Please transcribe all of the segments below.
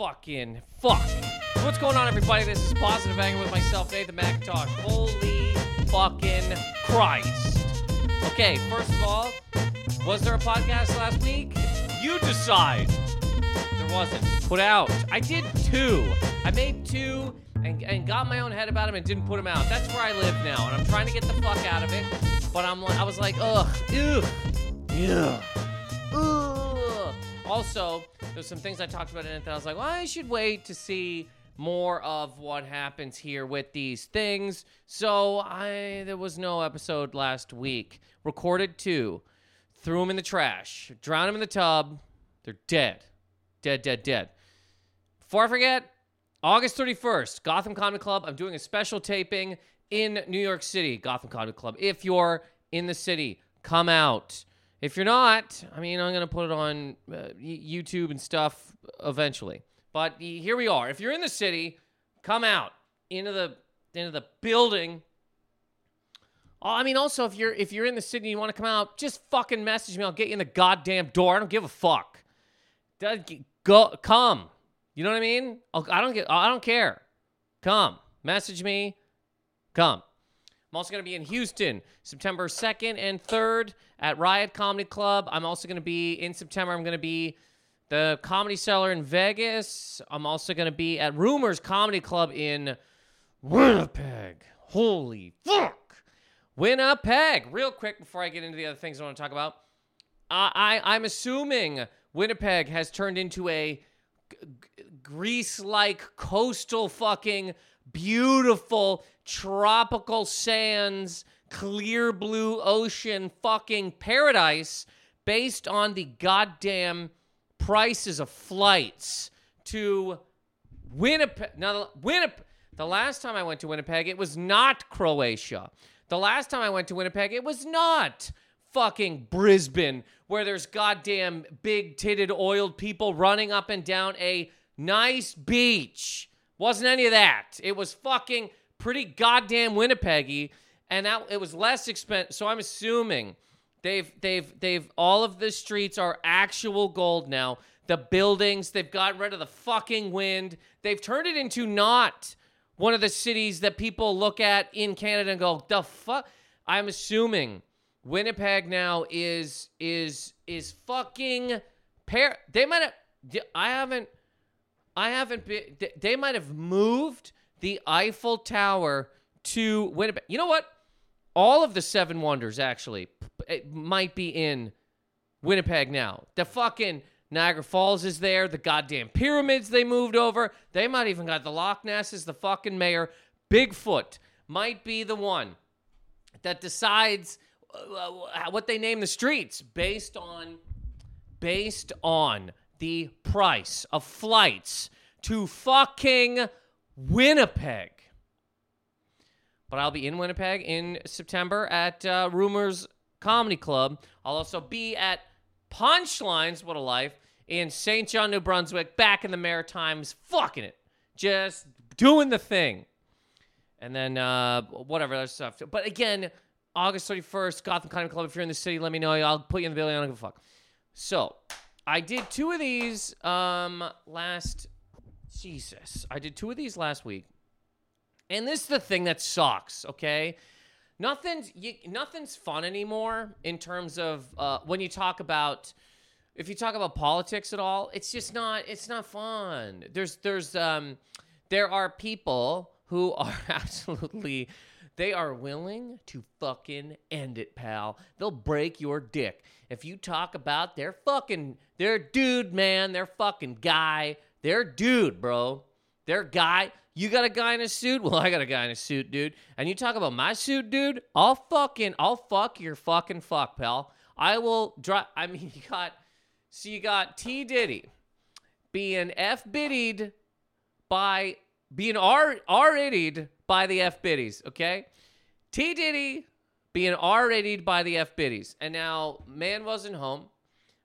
fucking fuck. What's going on, everybody? This is Positive Anger with myself, Nathan Macintosh. Holy fucking Christ. Okay, first of all, was there a podcast last week? You decide. There wasn't. Put out. I did two. I made two and, and got my own head about them and didn't put them out. That's where I live now, and I'm trying to get the fuck out of it. But I'm like, I was like, ugh, ugh, ugh, ugh. Also, there's some things I talked about in it that I was like, well, I should wait to see more of what happens here with these things. So I there was no episode last week. Recorded two, threw them in the trash, drowned them in the tub. They're dead, dead, dead, dead. Before I forget, August 31st, Gotham Comedy Club. I'm doing a special taping in New York City, Gotham Comedy Club. If you're in the city, come out. If you're not, I mean, I'm going to put it on uh, YouTube and stuff eventually. But here we are. If you're in the city, come out into the into the building. Oh, I mean, also if you're if you're in the city and you want to come out, just fucking message me. I'll get you in the goddamn door. I don't give a fuck. Go come. You know what I mean? I don't get. I don't care. Come message me. Come. I'm also going to be in Houston September 2nd and 3rd at Riot Comedy Club. I'm also going to be in September. I'm going to be the Comedy Cellar in Vegas. I'm also going to be at Rumors Comedy Club in Winnipeg. Holy fuck. Winnipeg. Real quick before I get into the other things I want to talk about. I, I I'm assuming Winnipeg has turned into a Greece-like coastal fucking beautiful tropical sands, clear blue ocean fucking paradise based on the goddamn prices of flights to Winnipeg. Now, Winnipeg. The last time I went to Winnipeg, it was not Croatia. The last time I went to Winnipeg, it was not fucking Brisbane, where there's goddamn big titted oiled people running up and down a nice beach. Wasn't any of that. It was fucking pretty goddamn Winnipeggy, and that it was less expensive. So I'm assuming they've they've they've all of the streets are actual gold now. The buildings, they've got rid of the fucking wind. They've turned it into not one of the cities that people look at in Canada and go, the fuck. I'm assuming Winnipeg now is is is fucking pair. They might have. I haven't. I haven't been. They might have moved the Eiffel Tower to Winnipeg. You know what? All of the seven wonders actually might be in Winnipeg now. The fucking Niagara Falls is there. The goddamn pyramids they moved over. They might even got the Loch Ness is the fucking mayor. Bigfoot might be the one that decides uh, what they name the streets based on based on the price of flights to fucking Winnipeg. But I'll be in Winnipeg in September at uh, Rumors Comedy Club. I'll also be at Punchlines, what a life, in Saint John, New Brunswick, back in the Maritimes, fucking it. Just doing the thing. And then uh, whatever other stuff. But again, August 31st, Gotham Comedy Club. If you're in the city, let me know. I'll put you in the building. I don't give a fuck. So, I did two of these um, last. Jesus. I did two of these last week. And this is the thing that sucks, okay? Nothing's you, nothing's fun anymore in terms of uh, when you talk about if you talk about politics at all. It's just not it's not fun. There's there's um there are people who are absolutely they are willing to fucking end it, pal. They'll break your dick if you talk about their fucking their dude, man, their fucking guy, their dude, bro, their guy. You got a guy in a suit? Well, I got a guy in a suit, dude. And you talk about my suit, dude? I'll fucking, I'll fuck your fucking fuck, pal. I will drop. I mean, you got, so you got T Diddy being F biddied by, being R R by the F biddies, okay? T Diddy being R rated by the F biddies. And now, man wasn't home.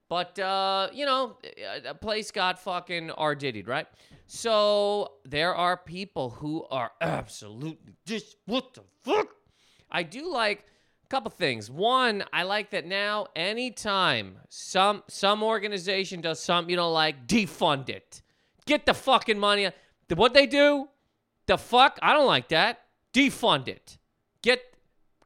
But uh, you know, a place got fucking R Diddy'd, right? So there are people who are absolutely just what the fuck. I do like a couple things. One, I like that now anytime some some organization does something you know like defund it. Get the fucking money. What they do? The fuck? I don't like that. Defund it. Get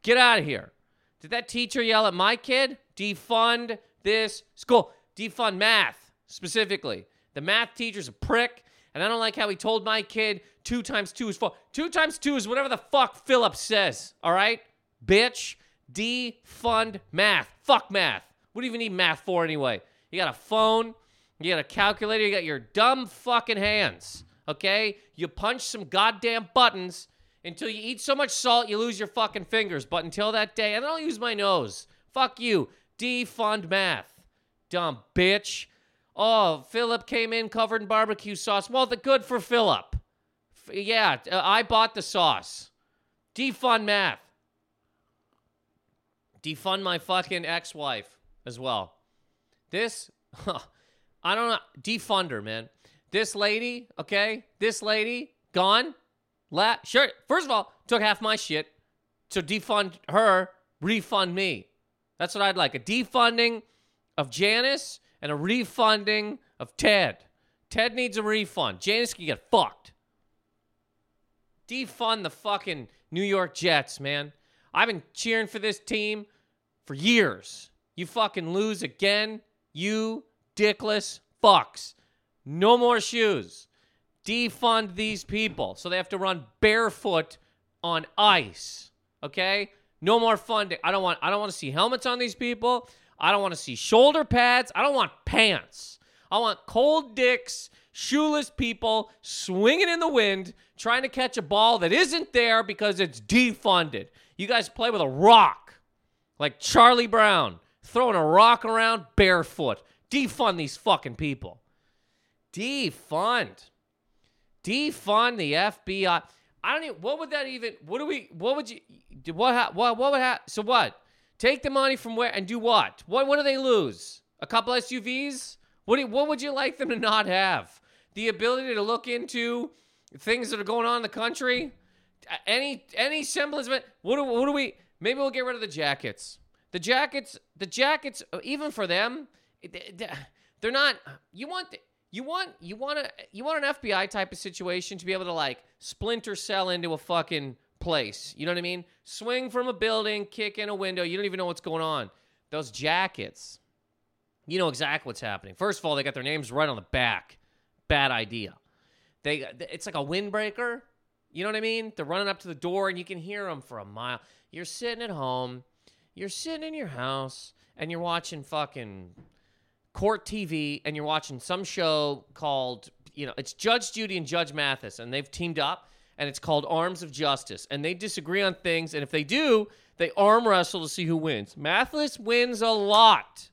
get out of here. Did that teacher yell at my kid? Defund this school. Defund math specifically. The math teacher's a prick, and I don't like how he told my kid two times two is four. Two times two is whatever the fuck Philip says. All right, bitch. Defund math. Fuck math. What do you even need math for anyway? You got a phone. You got a calculator. You got your dumb fucking hands. Okay? You punch some goddamn buttons until you eat so much salt you lose your fucking fingers. But until that day, and I don't use my nose. Fuck you. Defund math. Dumb bitch. Oh, Philip came in covered in barbecue sauce. Well, the good for Philip. F- yeah, uh, I bought the sauce. Defund math. Defund my fucking ex-wife as well. This, I don't know. Defund her, man. This lady, okay? This lady, gone. La- sure. First of all, took half my shit. So defund her, refund me. That's what I'd like. A defunding of Janice and a refunding of Ted. Ted needs a refund. Janice can get fucked. Defund the fucking New York Jets, man. I've been cheering for this team for years. You fucking lose again, you dickless fucks. No more shoes. Defund these people so they have to run barefoot on ice. Okay? No more funding. I don't want I don't want to see helmets on these people. I don't want to see shoulder pads. I don't want pants. I want cold dicks, shoeless people swinging in the wind trying to catch a ball that isn't there because it's defunded. You guys play with a rock like Charlie Brown throwing a rock around barefoot. Defund these fucking people. Defund. Defund the FBI. I don't even. What would that even? What do we? What would you? What? Ha, what? What would happen? So what? Take the money from where and do what? What? What do they lose? A couple SUVs? What? Do, what would you like them to not have? The ability to look into things that are going on in the country. Any any semblance of it. What do? What do we? Maybe we'll get rid of the jackets. The jackets. The jackets. Even for them, they're not. You want. You want you want a you want an FBI type of situation to be able to like splinter cell into a fucking place. You know what I mean? Swing from a building, kick in a window. You don't even know what's going on. Those jackets, you know exactly what's happening. First of all, they got their names right on the back. Bad idea. They it's like a windbreaker. You know what I mean? They're running up to the door and you can hear them for a mile. You're sitting at home, you're sitting in your house, and you're watching fucking court TV and you're watching some show called, you know, it's Judge Judy and Judge Mathis, and they've teamed up, and it's called Arms of Justice. And they disagree on things, and if they do, they arm wrestle to see who wins. Mathis wins a lot.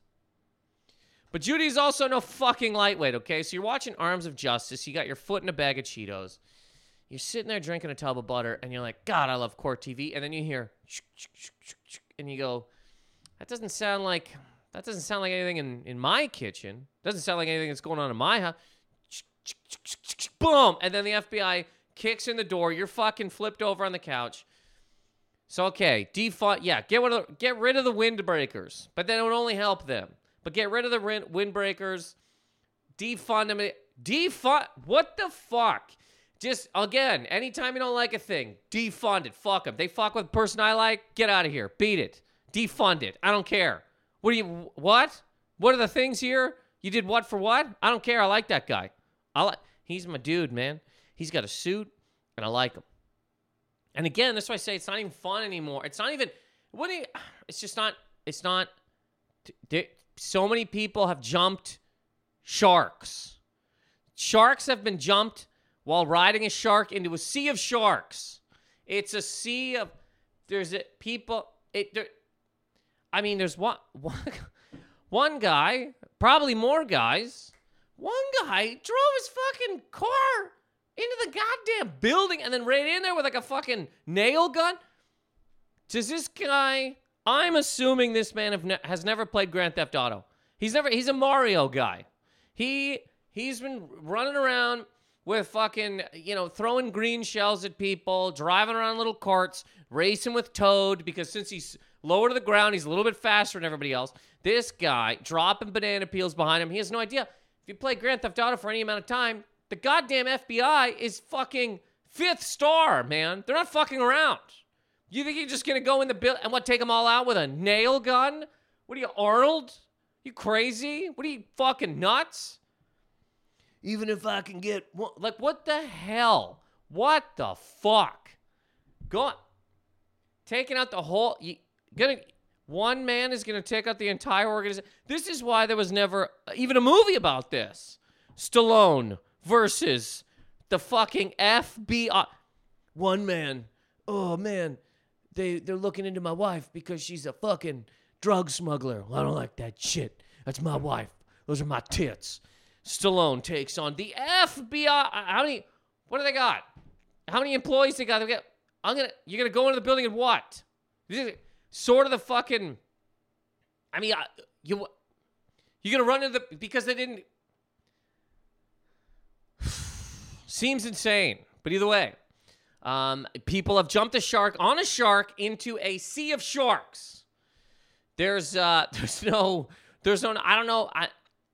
But Judy's also no fucking lightweight, okay? So you're watching Arms of Justice, you got your foot in a bag of Cheetos. You're sitting there drinking a tub of butter, and you're like, God, I love court TV. And then you hear, and you go, that doesn't sound like that doesn't sound like anything in, in my kitchen. Doesn't sound like anything that's going on in my house. Boom. And then the FBI kicks in the door. You're fucking flipped over on the couch. So okay, defund. Yeah, get of the, get rid of the windbreakers. But then it would only help them. But get rid of the windbreakers. Defund them. Defund. What the fuck? Just again, anytime you don't like a thing, defund it. Fuck them. They fuck with the person I like. Get out of here. Beat it. Defund it. I don't care. What do you what? What are the things here? You did what for what? I don't care. I like that guy. I like he's my dude, man. He's got a suit and I like him. And again, that's why I say it's not even fun anymore. It's not even what do you, it's just not it's not there, so many people have jumped sharks. Sharks have been jumped while riding a shark into a sea of sharks. It's a sea of there's a people it there, I mean, there's one, one, one guy, probably more guys. One guy drove his fucking car into the goddamn building and then ran in there with like a fucking nail gun. Does this guy? I'm assuming this man ne- has never played Grand Theft Auto. He's never. He's a Mario guy. He he's been running around with fucking you know throwing green shells at people, driving around little carts, racing with Toad because since he's lower to the ground. He's a little bit faster than everybody else. This guy dropping banana peels behind him. He has no idea. If you play Grand Theft Auto for any amount of time, The goddamn FBI is fucking fifth star, man. They're not fucking around. You think you're just gonna go in the bill and what? Take them all out with a nail gun? What are you, Arnold? You crazy? What are you fucking nuts? Even if I can get one, like, what the hell? What the fuck? Go on. Taking out the whole. You gonna one man is gonna take out the entire organization. This is why there was never even a movie about this. Stallone versus the fucking FBI. One man. Oh man, they they're looking into my wife because she's a fucking drug smuggler. Well, I don't like that shit. That's my wife. Those are my tits. Stallone takes on the FBI. How many? What do they got? How many employees they got? They got. I'm gonna. You're gonna go into the building and what? Sort of the fucking. I mean, you. You're gonna run into the because they didn't. Seems insane, but either way, um, people have jumped a shark on a shark into a sea of sharks. There's uh, there's no, there's no. I don't know. I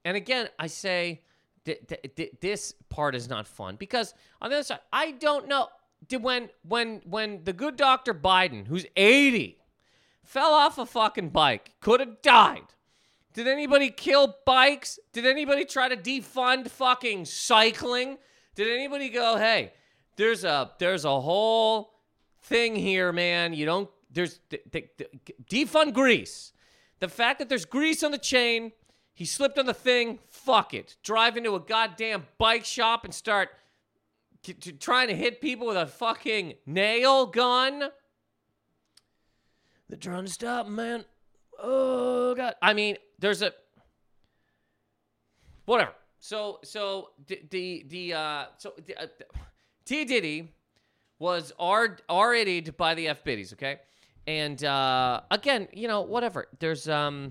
and again, I say th- th- th- this part is not fun because on the other side, I don't know. Did when when when the good Doctor Biden, who's 80, fell off a fucking bike, could have died. Did anybody kill bikes? Did anybody try to defund fucking cycling? Did anybody go, hey, there's a there's a whole thing here, man. You don't there's th- th- th- defund grease. The fact that there's grease on the chain, he slipped on the thing. Fuck it. Drive into a goddamn bike shop and start t- t- trying to hit people with a fucking nail gun. They're trying to stop man. Oh god. I mean, there's a whatever. So so the the, uh so uh, T Diddy was R R by the F biddies, okay? And uh again, you know, whatever. There's um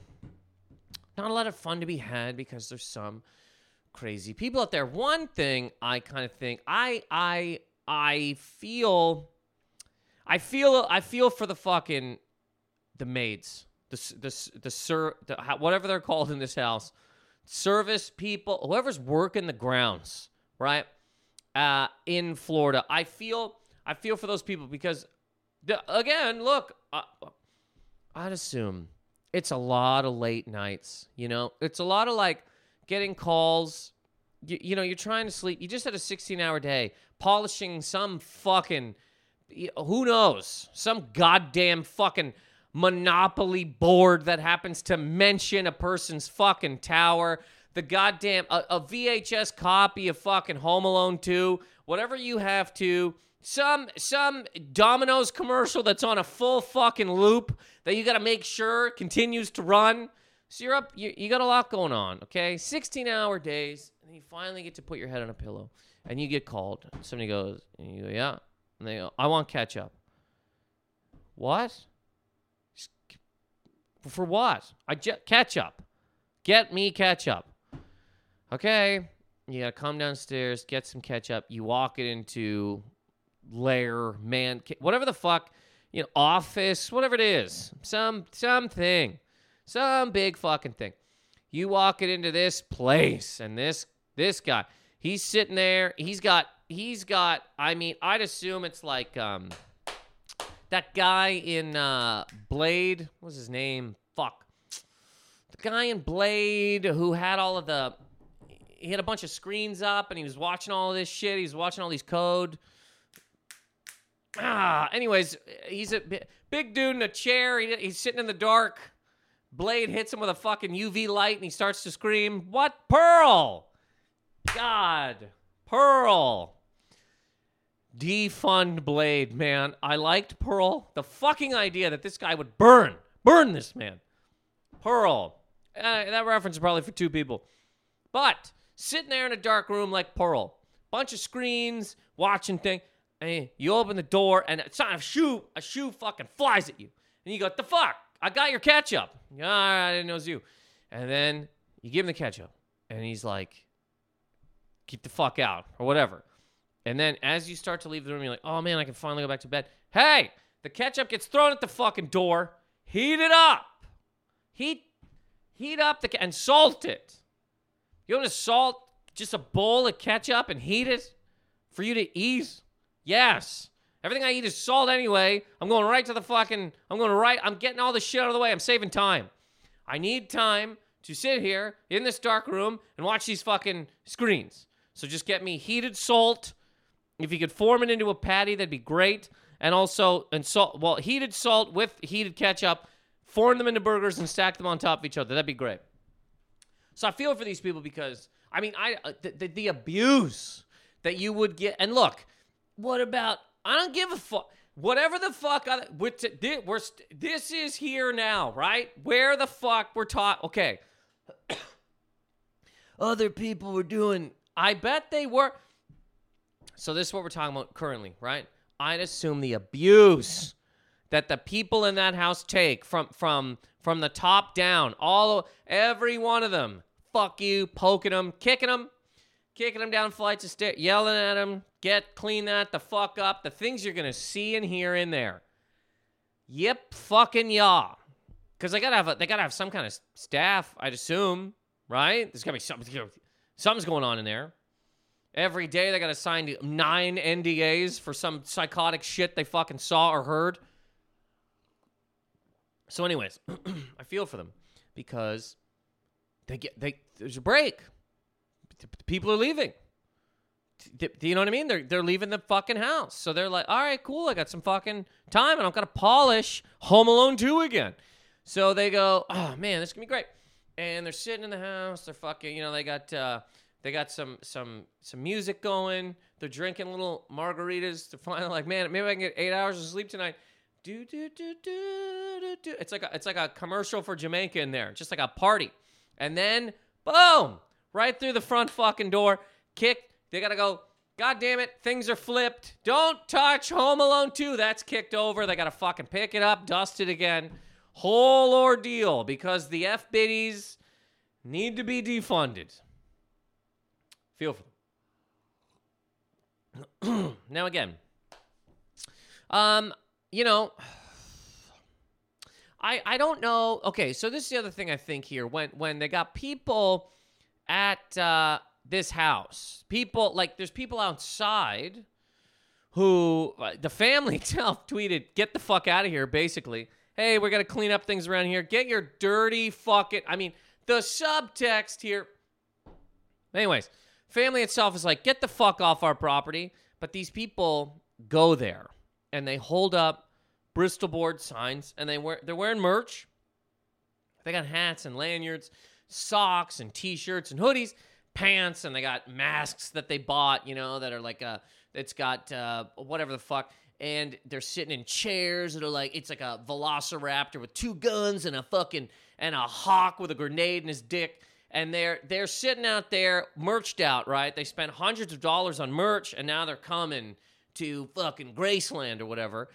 not a lot of fun to be had because there's some crazy people out there. One thing I kind of think I I I feel I feel I feel for the fucking the maids, the the the sir, the, whatever they're called in this house, service people, whoever's working the grounds, right? Uh, in Florida, I feel I feel for those people because, the, again, look, uh, I'd assume it's a lot of late nights. You know, it's a lot of like getting calls. You, you know, you're trying to sleep. You just had a 16 hour day polishing some fucking, who knows, some goddamn fucking monopoly board that happens to mention a person's fucking tower. The goddamn, a, a VHS copy of fucking Home Alone 2, whatever you have to some some Domino's commercial that's on a full fucking loop that you got to make sure continues to run. So you're up, you, you got a lot going on, okay? 16 hour days, and you finally get to put your head on a pillow, and you get called. Somebody goes, and you go, yeah, and they go, I want ketchup. What? For what? I just ketchup. Get me ketchup. Okay. You gotta come downstairs, get some ketchup. You walk it into lair, man, whatever the fuck, you know, office, whatever it is, some something, some big fucking thing. You walk it into this place, and this this guy, he's sitting there. He's got he's got. I mean, I'd assume it's like um that guy in uh Blade. What's his name? Fuck. The guy in Blade who had all of the. He had a bunch of screens up, and he was watching all this shit. He was watching all these code Ah, anyways, he's a big dude in a chair. He, he's sitting in the dark. Blade hits him with a fucking UV light and he starts to scream, What? Pearl! God. Pearl. Defund Blade, man. I liked Pearl. The fucking idea that this guy would burn, burn this man. Pearl. Uh, that reference is probably for two people. But sitting there in a dark room like Pearl, bunch of screens, watching thing. And you open the door, and a shoe. A shoe fucking flies at you, and you go, "The fuck! I got your ketchup." Oh, I didn't know it was you. And then you give him the ketchup, and he's like, "Keep the fuck out," or whatever. And then as you start to leave the room, you're like, "Oh man, I can finally go back to bed." Hey, the ketchup gets thrown at the fucking door. Heat it up. Heat, heat up the and salt it. You want to salt just a bowl of ketchup and heat it for you to eat? Yes. Everything I eat is salt anyway. I'm going right to the fucking. I'm going right. I'm getting all the shit out of the way. I'm saving time. I need time to sit here in this dark room and watch these fucking screens. So just get me heated salt. If you could form it into a patty, that'd be great. And also, and salt. Well, heated salt with heated ketchup. Form them into burgers and stack them on top of each other. That'd be great. So I feel for these people because I mean, I uh, the, the, the abuse that you would get. And look, what about? I don't give a fuck. Whatever the fuck, I, we're, t- we're st- this is here now, right? Where the fuck we're taught? Okay, other people were doing. I bet they were. So this is what we're talking about currently, right? I'd assume the abuse that the people in that house take from from from the top down, all every one of them, fuck you, poking them, kicking them, kicking them down flights of stairs, yelling at them, get clean that the fuck up, the things you're gonna see and hear in there. Yep, fucking yeah. Because they gotta have a, they gotta have some kind of staff, I'd assume, right? There's gotta be something, something's going on in there. Every day they gotta sign nine NDAs for some psychotic shit they fucking saw or heard. So, anyways, I feel for them because they get they there's a break. People are leaving. Do you know what I mean? They're they're leaving the fucking house. So they're like, all right, cool. I got some fucking time, and I'm gonna polish Home Alone 2 again. So they go, oh man, this is gonna be great. And they're sitting in the house. They're fucking, you know, they got uh, they got some some some music going. They're drinking little margaritas. They're finally like, man, maybe I can get eight hours of sleep tonight. Do do do do do do. It's like a, it's like a commercial for Jamaica in there, just like a party. And then boom, right through the front fucking door, kick. They gotta go. God damn it, things are flipped. Don't touch Home Alone 2. That's kicked over. They gotta fucking pick it up, dust it again. Whole ordeal because the F biddies need to be defunded. Feel for them. now again, um, you know, I I don't know. Okay, so this is the other thing I think here when when they got people at uh, this house, people like there's people outside who uh, the family itself tweeted, "Get the fuck out of here!" Basically, hey, we're gonna clean up things around here. Get your dirty fucking. I mean, the subtext here. Anyways, family itself is like, "Get the fuck off our property," but these people go there and they hold up Bristol board signs and they wear they're wearing merch. They got hats and lanyards, socks and t-shirts and hoodies, pants, and they got masks that they bought, you know, that are like a it's got uh, whatever the fuck. And they're sitting in chairs that are like it's like a velociraptor with two guns and a fucking and a hawk with a grenade in his dick. And they're they're sitting out there, merched out, right? They spent hundreds of dollars on merch, and now they're coming to fucking Graceland or whatever.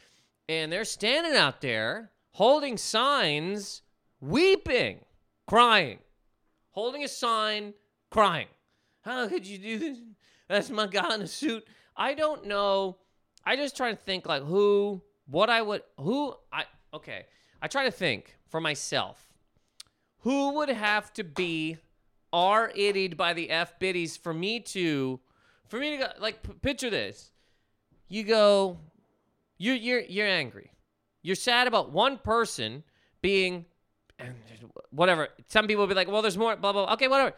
And they're standing out there holding signs, weeping, crying, holding a sign, crying. How could you do this? That's my guy in a suit. I don't know. I just try to think like who, what I would, who I, okay. I try to think for myself. Who would have to be R ittied by the F biddies for me to, for me to go, like, p- picture this you go, you're you're you're angry. You're sad about one person being, whatever. Some people will be like, well, there's more. Blah blah. blah. Okay, whatever.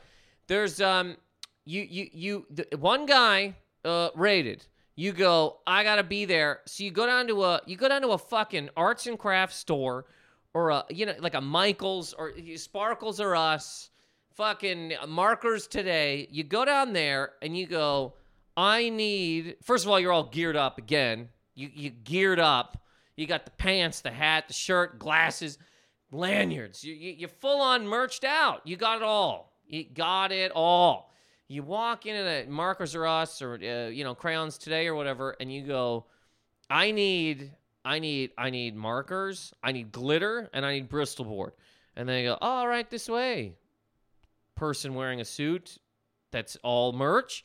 There's um, you you you the, one guy uh rated. You go, I gotta be there. So you go down to a you go down to a fucking arts and crafts store, or a you know like a Michaels or Sparkles or Us, fucking markers today. You go down there and you go I need first of all, you're all geared up again. You you geared up. You got the pants, the hat, the shirt, glasses, lanyards. You, you you're full on merched out. You got it all. You got it all. You walk into the Markers or Us or uh, you know crayons today or whatever, and you go, I need I need I need markers, I need glitter, and I need Bristol board. And they go, oh, all right, this way. Person wearing a suit that's all merch.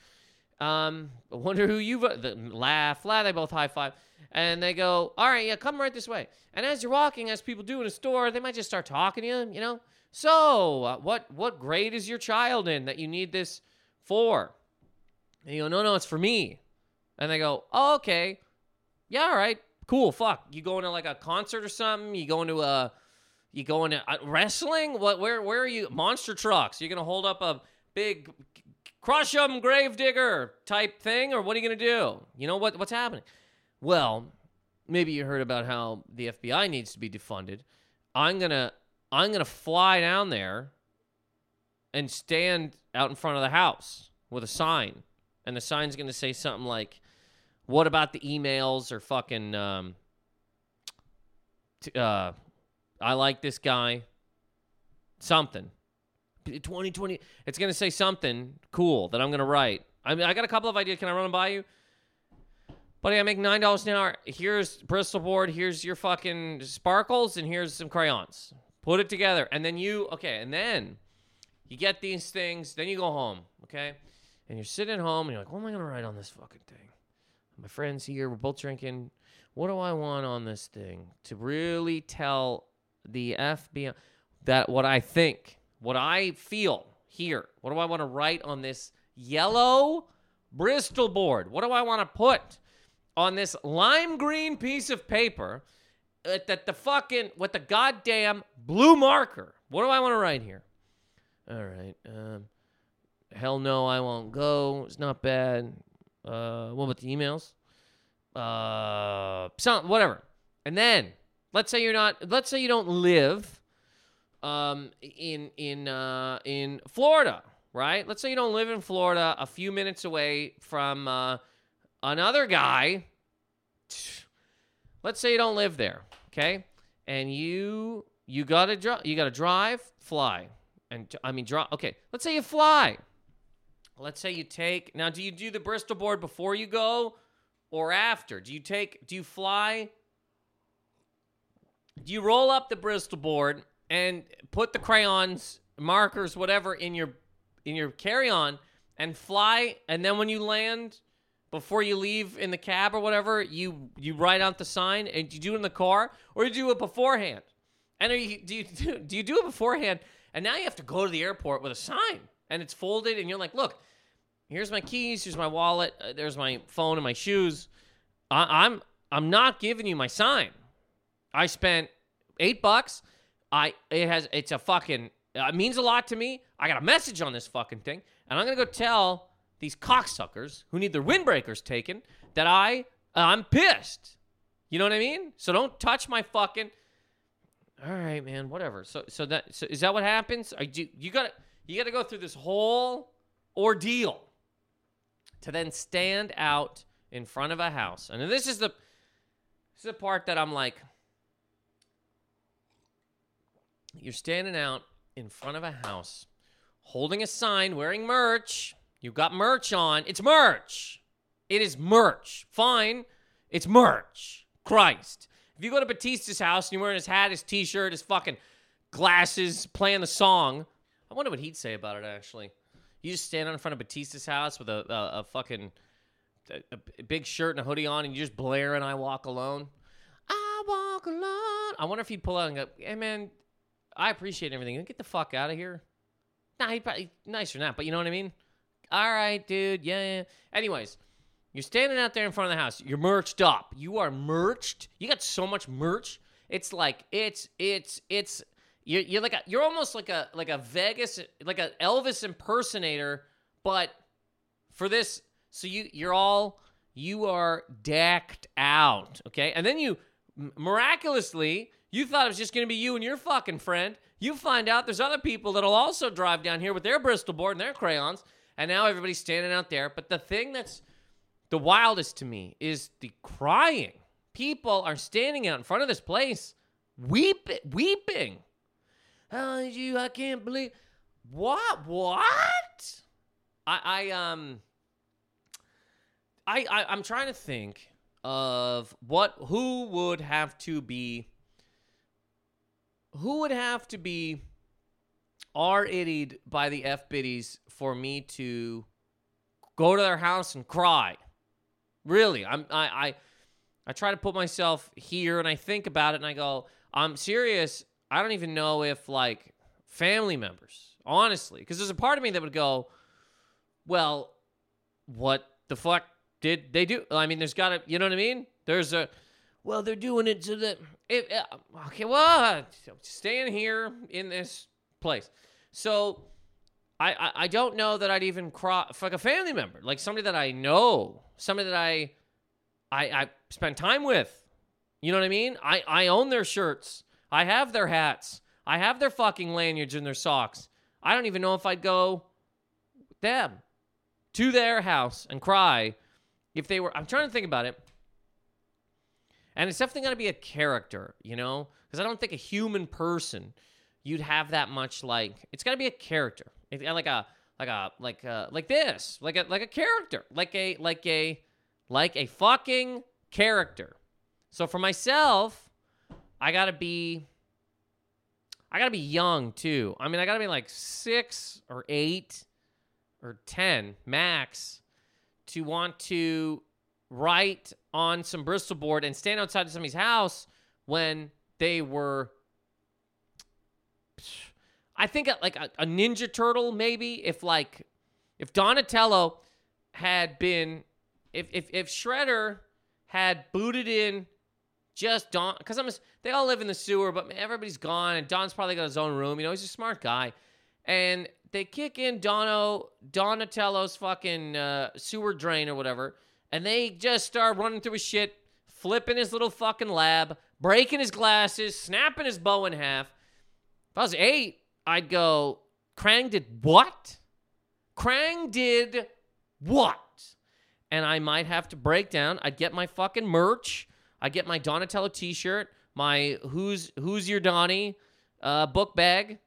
Um, I wonder who you the, laugh, laugh. They both high five, and they go, "All right, yeah, come right this way." And as you're walking, as people do in a store, they might just start talking to you. You know, so uh, what what grade is your child in that you need this for? And you go, no, no, it's for me. And they go, oh, okay. Yeah, all right. Cool. Fuck. You going to like a concert or something? You going to a, you going to uh, wrestling? What, where, where are you? Monster trucks. You're to hold up a big crush 'em gravedigger type thing? Or what are you to do? You know what, what's happening? Well, maybe you heard about how the FBI needs to be defunded. I'm to, I'm to fly down there and stand out in front of the house with a sign and the sign's to say something like, "What about the emails or fucking um, t- uh, I like this guy." Something. 2020. It's going to say something cool that I'm going to write. I mean, I got a couple of ideas. Can I run them by you? Buddy, I make nine dollars an hour. Here's Bristol board. Here's your fucking sparkles, and here's some crayons. Put it together, and then you okay, and then you get these things. Then you go home. Okay and you're sitting at home and you're like, what am I to write on this fucking thing? My friend's here. We're both drinking. What do I want on this thing to really tell the FBI that what I think, what I feel here? What do I want to write on this yellow Bristol board? What do I want to put on this lime green piece of paper that the fucking with the goddamn blue marker? What do I want to write here? All right. Um, Hell no, I won't go. It's not bad. Uh, what about the emails? Uh, some whatever. And then let's say you're not. Let's say you don't live, um, in in uh in Florida, right? Let's say you don't live in Florida, a few minutes away from uh, another guy. Let's say you don't live there, okay? And you you gotta drive. You gotta drive, fly, and I mean drive. Okay, let's say you fly. Let's say you take now. Do you do the Bristol board before you go, or after? Do you take? Do you fly? You roll up the Bristol board and put the crayons, markers, whatever in your in your carry-on and fly? And then when you land, before you leave in the cab or whatever, you you write out the sign and you do it in the car, or you do it beforehand. And you, do you do, do you do it beforehand? And now you have to go to the airport with a sign and it's folded, and you're like, look, here's my keys, here's my wallet, uh, there's my phone and my shoes. I, I'm I'm not giving you my sign. I spent eight bucks. I it has it's a fucking uh, it means a lot to me. I got a message on this fucking thing, and I'm gonna go tell these cocksuckers who need their windbreakers taken that I I'm pissed. You know what I mean? So don't touch my fucking. All right, man. Whatever. So so that so is that what happens? I do you got you got to go through this whole ordeal to then stand out in front of a house. And this is the this is the part that I'm like you're standing out in front of a house holding a sign wearing merch. You've got merch on. It's merch. It is merch. Fine. It's merch. Christ. If you go to Batista's house and you're wearing his hat, his t-shirt, his fucking glasses, playing the song, I wonder what he'd say about it. Actually, you just stand out in front of Batista's house with a a, a fucking a, a big shirt and a hoodie on, and you just blare and I walk alone. I walk alone. I wonder if he'd pull out and go, "Hey man, I appreciate everything. Get the fuck out of here." Nah, he'd probably nicer than that, but you know what I mean. All right, dude. Yeah, yeah. Anyways, you're standing out there in front of the house. You're merched up. You are merched. You got so much merch. It's like it's it's it's you're, you're like a, you're almost like a like a Vegas like a Elvis impersonator, but for this, so you you're all you are decked out, okay? And then you miraculously you thought it was just going to be you and your fucking friend. You find out there's other people that'll also drive down here with their Bristol board and their crayons, and now everybody's standing out there. But the thing that's the wildest to me is the crying. People are standing out in front of this place, weeping, weeping did you? I can't believe. What? What? I I um. I, I I'm trying to think of what who would have to be. Who would have to be r ittied by the F biddies for me to go to their house and cry? Really, I'm I I I try to put myself here and I think about it and I go, I'm serious. I don't even know if like family members, honestly, because there's a part of me that would go, well, what the fuck did they do? I mean, there's got to, you know what I mean? There's a, well, they're doing it so that, it, uh, okay, well, staying here in this place. So I, I, I don't know that I'd even cross, like a family member, like somebody that I know, somebody that I, I, I spend time with. You know what I mean? I, I own their shirts. I have their hats. I have their fucking lanyards and their socks. I don't even know if I'd go them to their house and cry if they were. I'm trying to think about it. And it's definitely going to be a character, you know? Because I don't think a human person you'd have that much like. It's got to be a character. It, uh, like a like a like a, like this, like a like a character, like a like a like a fucking character. So for myself, I got to be I got to be young too. I mean, I got to be like 6 or 8 or 10 max to want to write on some Bristol board and stand outside of somebody's house when they were I think like a, a, Ninja Turtle maybe if like if Donatello had been if if if Shredder had booted in just Don because I'm they all live in the sewer, but everybody's gone and Don's probably got his own room. You know, he's a smart guy, and they kick in Dono Donatello's fucking uh, sewer drain or whatever, and they just start running through his shit, flipping his little fucking lab, breaking his glasses, snapping his bow in half. If I was eight, I'd go, Krang did what? Krang did what? And I might have to break down. I'd get my fucking merch. I get my Donatello T-shirt, my Who's Who's Your Donnie uh, book bag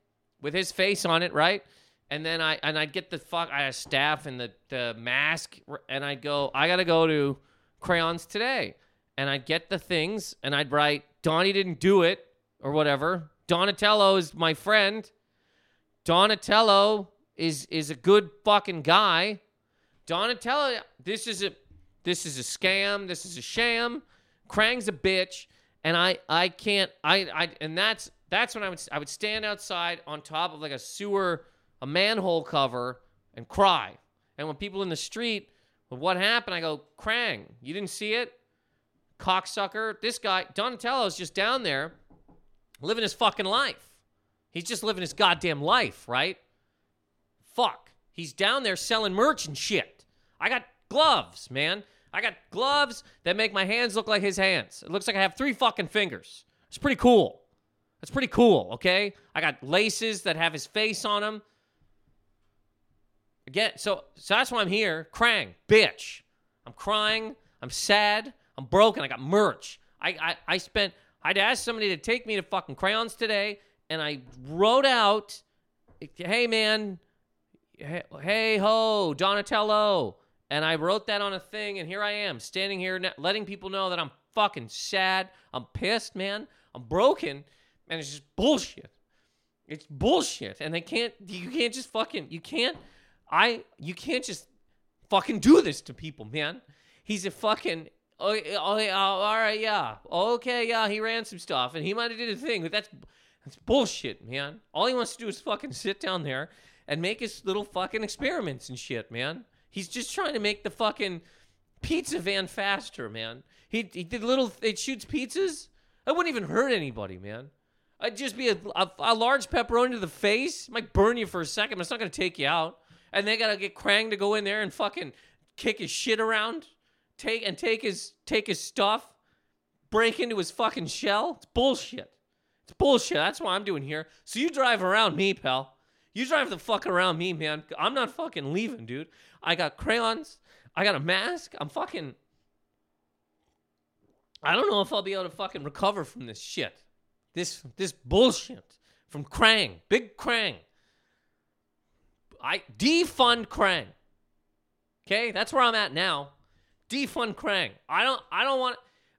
with his face on it, right? And then I and I'd get the fuck I staff and the the mask, and I'd go. I gotta go to crayons today, and I'd get the things, and I'd write Donnie didn't do it or whatever. Donatello is my friend. Donatello is is a good fucking guy. Donatello, this is a this is a scam. This is a sham. Krang's a bitch, and I I can't I I and that's that's when I would I would stand outside on top of like a sewer a manhole cover and cry. And when people in the street, well, what happened? I go, Krang, you didn't see it? Cocksucker. This guy, Donatello's just down there living his fucking life. He's just living his goddamn life, right? Fuck. He's down there selling merch and shit. I got gloves, man. I got gloves that make my hands look like his hands. It looks like I have three fucking fingers. It's pretty cool. It's pretty cool, okay? I got laces that have his face on them. Again, so so that's why I'm here. Krang, bitch. I'm crying. I'm sad. I'm broken. I got merch. I I, I spent. I'd asked somebody to take me to fucking crayons today, and I wrote out, "Hey man, hey, hey ho, Donatello." And I wrote that on a thing, and here I am, standing here, letting people know that I'm fucking sad. I'm pissed, man. I'm broken, and it's just bullshit. It's bullshit, and they can't. You can't just fucking. You can't. I. You can't just fucking do this to people, man. He's a fucking. Oh, oh, oh all right, yeah, okay, yeah. He ran some stuff, and he might have did a thing, but that's that's bullshit, man. All he wants to do is fucking sit down there and make his little fucking experiments and shit, man. He's just trying to make the fucking pizza van faster, man. He, he did little, it shoots pizzas. I wouldn't even hurt anybody, man. I'd just be a, a, a large pepperoni to the face. Might burn you for a second, but it's not going to take you out. And they got to get Krang to go in there and fucking kick his shit around, take and take his take his stuff, break into his fucking shell. It's bullshit. It's bullshit. That's what I'm doing here. So you drive around me, pal. You drive the fuck around me, man. I'm not fucking leaving, dude. I got crayons. I got a mask. I'm fucking. I don't know if I'll be able to fucking recover from this shit. This this bullshit from Krang, Big Krang. I defund Krang. Okay, that's where I'm at now. Defund Krang. I don't. I don't want.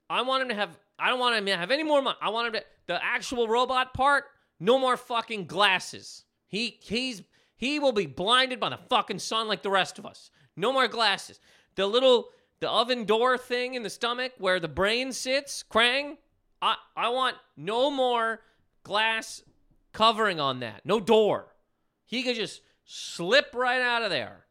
I want him to have. I don't want him to have any more money. I want him to the actual robot part. No more fucking glasses. He he's he will be blinded by the fucking sun like the rest of us. No more glasses. The little the oven door thing in the stomach where the brain sits, Krang, I I want no more glass covering on that. No door. He could just slip right out of there.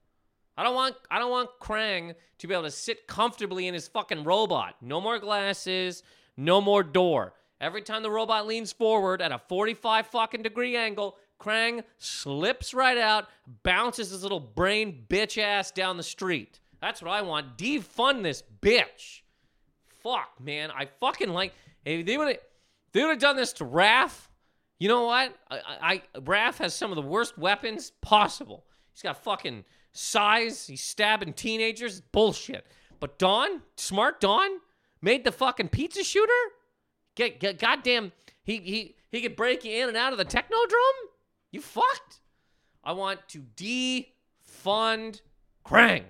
I don't want I don't want Krang to be able to sit comfortably in his fucking robot. No more glasses, no more door. Every time the robot leans forward at a 45 fucking degree angle, Krang slips right out, bounces his little brain bitch ass down the street. That's what I want. Defund this bitch. Fuck, man. I fucking like. If they would have they would have done this to Raph, you know what? I, I Raph has some of the worst weapons possible. He's got fucking size. He's stabbing teenagers. Bullshit. But Don, smart Don, made the fucking pizza shooter. Get, get goddamn. He he he could break you in and out of the technodrome. You fucked. I want to defund Krang.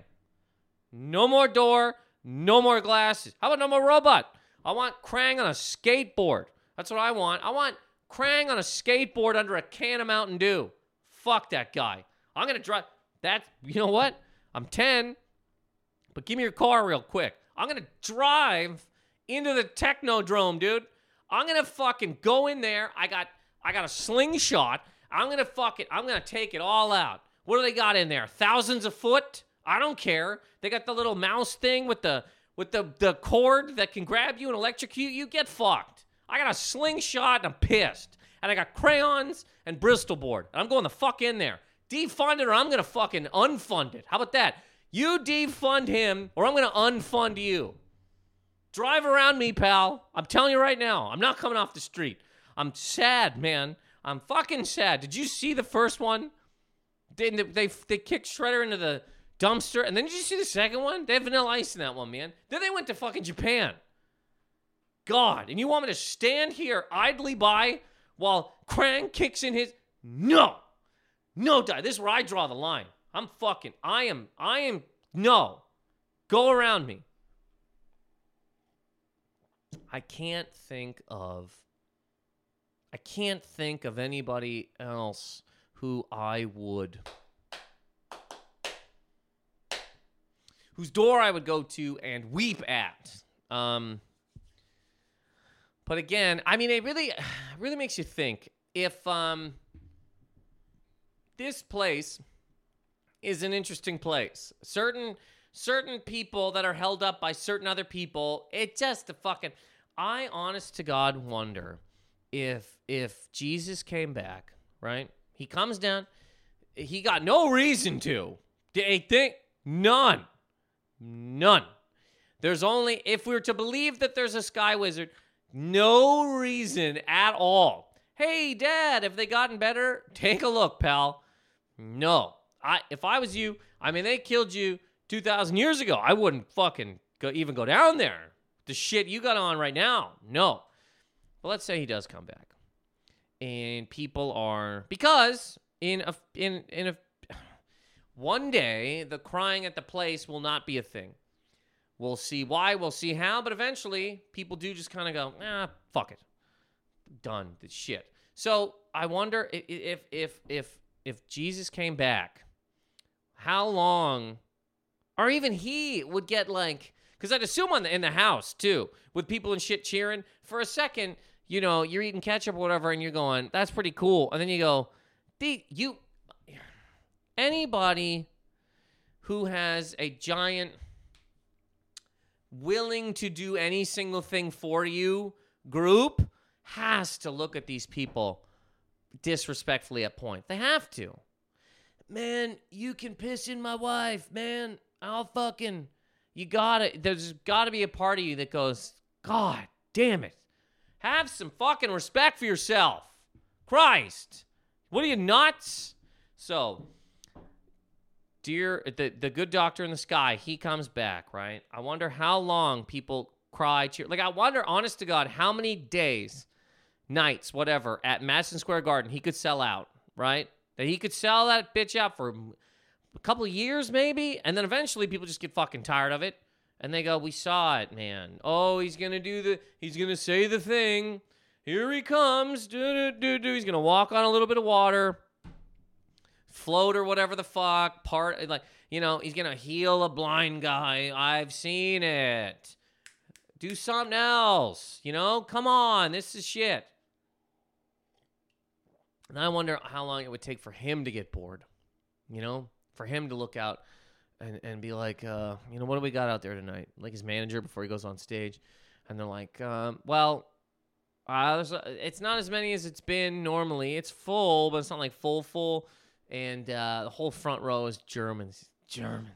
No more door. No more glasses. How about no more robot? I want Krang on a skateboard. That's what I want. I want Krang on a skateboard under a can of Mountain Dew. Fuck that guy. I'm gonna drive. That you know what? I'm 10, but give me your car real quick. I'm gonna drive into the Technodrome, dude. I'm gonna fucking go in there. I got I got a slingshot. I'm gonna fuck it. I'm gonna take it all out. What do they got in there? Thousands of foot? I don't care. They got the little mouse thing with the with the the cord that can grab you and electrocute you. Get fucked. I got a slingshot and I'm pissed. And I got crayons and Bristol board. And I'm going the fuck in there. Defund it or I'm gonna fucking unfund it. How about that? You defund him or I'm gonna unfund you. Drive around me, pal. I'm telling you right now, I'm not coming off the street. I'm sad, man. I'm fucking sad. Did you see the first one? They, they, they kicked Shredder into the dumpster. And then did you see the second one? They have vanilla ice in that one, man. Then they went to fucking Japan. God. And you want me to stand here idly by while Krang kicks in his. No. No, die. This is where I draw the line. I'm fucking. I am. I am. No. Go around me. I can't think of I can't think of anybody else who I would whose door I would go to and weep at. Um but again, I mean it really really makes you think if um this place is an interesting place. Certain certain people that are held up by certain other people, it just a fucking I honest to God wonder if if Jesus came back, right? He comes down, he got no reason to. They think none. None. There's only if we were to believe that there's a sky wizard, no reason at all. Hey dad, have they gotten better? Take a look, pal. No. I if I was you, I mean they killed you 2000 years ago. I wouldn't fucking go, even go down there the shit you got on right now. No. But let's say he does come back. And people are because in a in in a one day the crying at the place will not be a thing. We'll see why, we'll see how, but eventually people do just kind of go, ah, fuck it. Done. The shit. So I wonder if if if if Jesus came back, how long or even he would get like because I'd assume on the, in the house too, with people and shit cheering. For a second, you know, you're eating ketchup or whatever, and you're going, "That's pretty cool," and then you go, "The you." Anybody who has a giant willing to do any single thing for you group has to look at these people disrespectfully at point. They have to. Man, you can piss in my wife, man. I'll fucking you gotta, there's gotta be a part of you that goes, God damn it. Have some fucking respect for yourself. Christ. What are you nuts? So, dear, the, the good doctor in the sky, he comes back, right? I wonder how long people cry, cheer. Like, I wonder, honest to God, how many days, nights, whatever, at Madison Square Garden he could sell out, right? That he could sell that bitch out for a couple of years maybe, and then eventually people just get fucking tired of it, and they go, "We saw it, man. Oh, he's gonna do the, he's gonna say the thing. Here he comes. Do do do do. He's gonna walk on a little bit of water, float or whatever the fuck. Part like you know, he's gonna heal a blind guy. I've seen it. Do something else. You know, come on. This is shit." And I wonder how long it would take for him to get bored. You know, for him to look out and and be like, uh, you know, what do we got out there tonight? Like his manager before he goes on stage, and they're like, um, well, uh, a, it's not as many as it's been normally. It's full, but it's not like full full, and uh, the whole front row is Germans. Germans,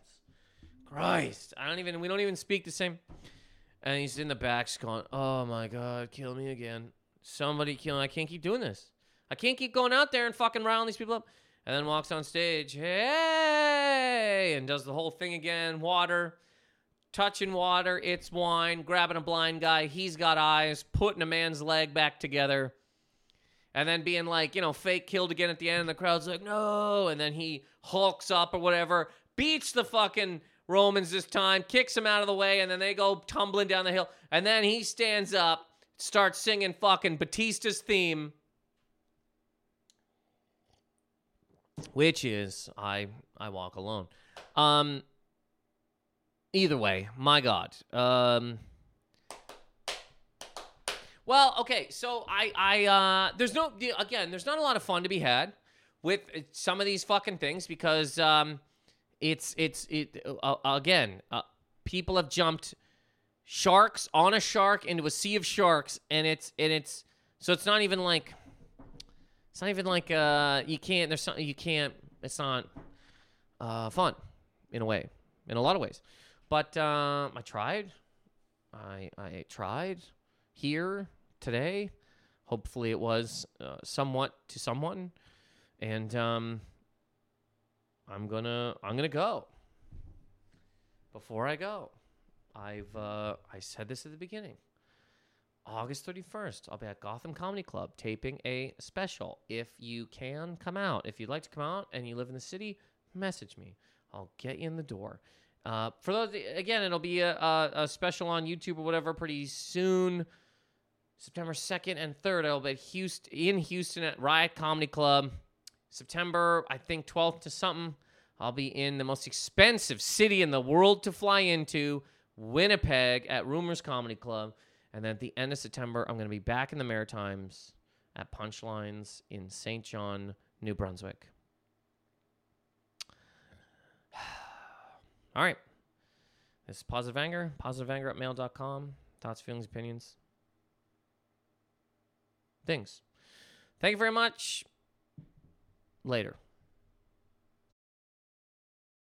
Christ, I don't even we don't even speak the same. And he's in the back, going, "Oh my God, kill me again! Somebody kill me! I can't keep doing this. I can't keep going out there and fucking riling these people up." And then walks on stage, hey, and does the whole thing again. Water, touching water, it's wine, grabbing a blind guy. He's got eyes, putting a man's leg back together, and then being like, you know, fake killed again at the end. And the crowd's like, no. And then he hulks up or whatever, beats the fucking Romans this time, kicks him out of the way, and then they go tumbling down the hill. And then he stands up, starts singing fucking Batista's theme, which is I I walk alone. Um. Either way, my God. Um. Well, okay, so I I uh there's no again, there's not a lot of fun to be had with uh, some of these fucking things because um it's it's it uh, again, uh, people have jumped sharks on a shark into a sea of sharks and it's and it's so it's not even like it's not even like uh you can't there's something you can't it's not uh fun in a way in a lot of ways. But um i tried. I i tried here today hopefully it was uh, somewhat to someone and um i'm gonna i'm gonna go before i go i've uh i said this at the beginning August 31st, I'll be at Gotham Comedy Club taping a special. If you can come out, if you'd like to come out and you live in the city, message me. I'll get you in the door. Uh, for those, again, it'll be a, a, a, special on YouTube or whatever pretty soon. September 2nd and 3rd, I'll be Houston, in Houston at Riot Comedy Club. September, I think 12th to something, I'll be in the most expensive city in the world to fly into, Winnipeg, at Rumors Comedy Club. And then at the end of September, I'm going to be back in the Maritimes at Punchlines in Saint John, New Brunswick. All right. This is Positive Anger, positiveanger at mail.com. Thoughts, feelings, opinions, things. Thank you very much. Later.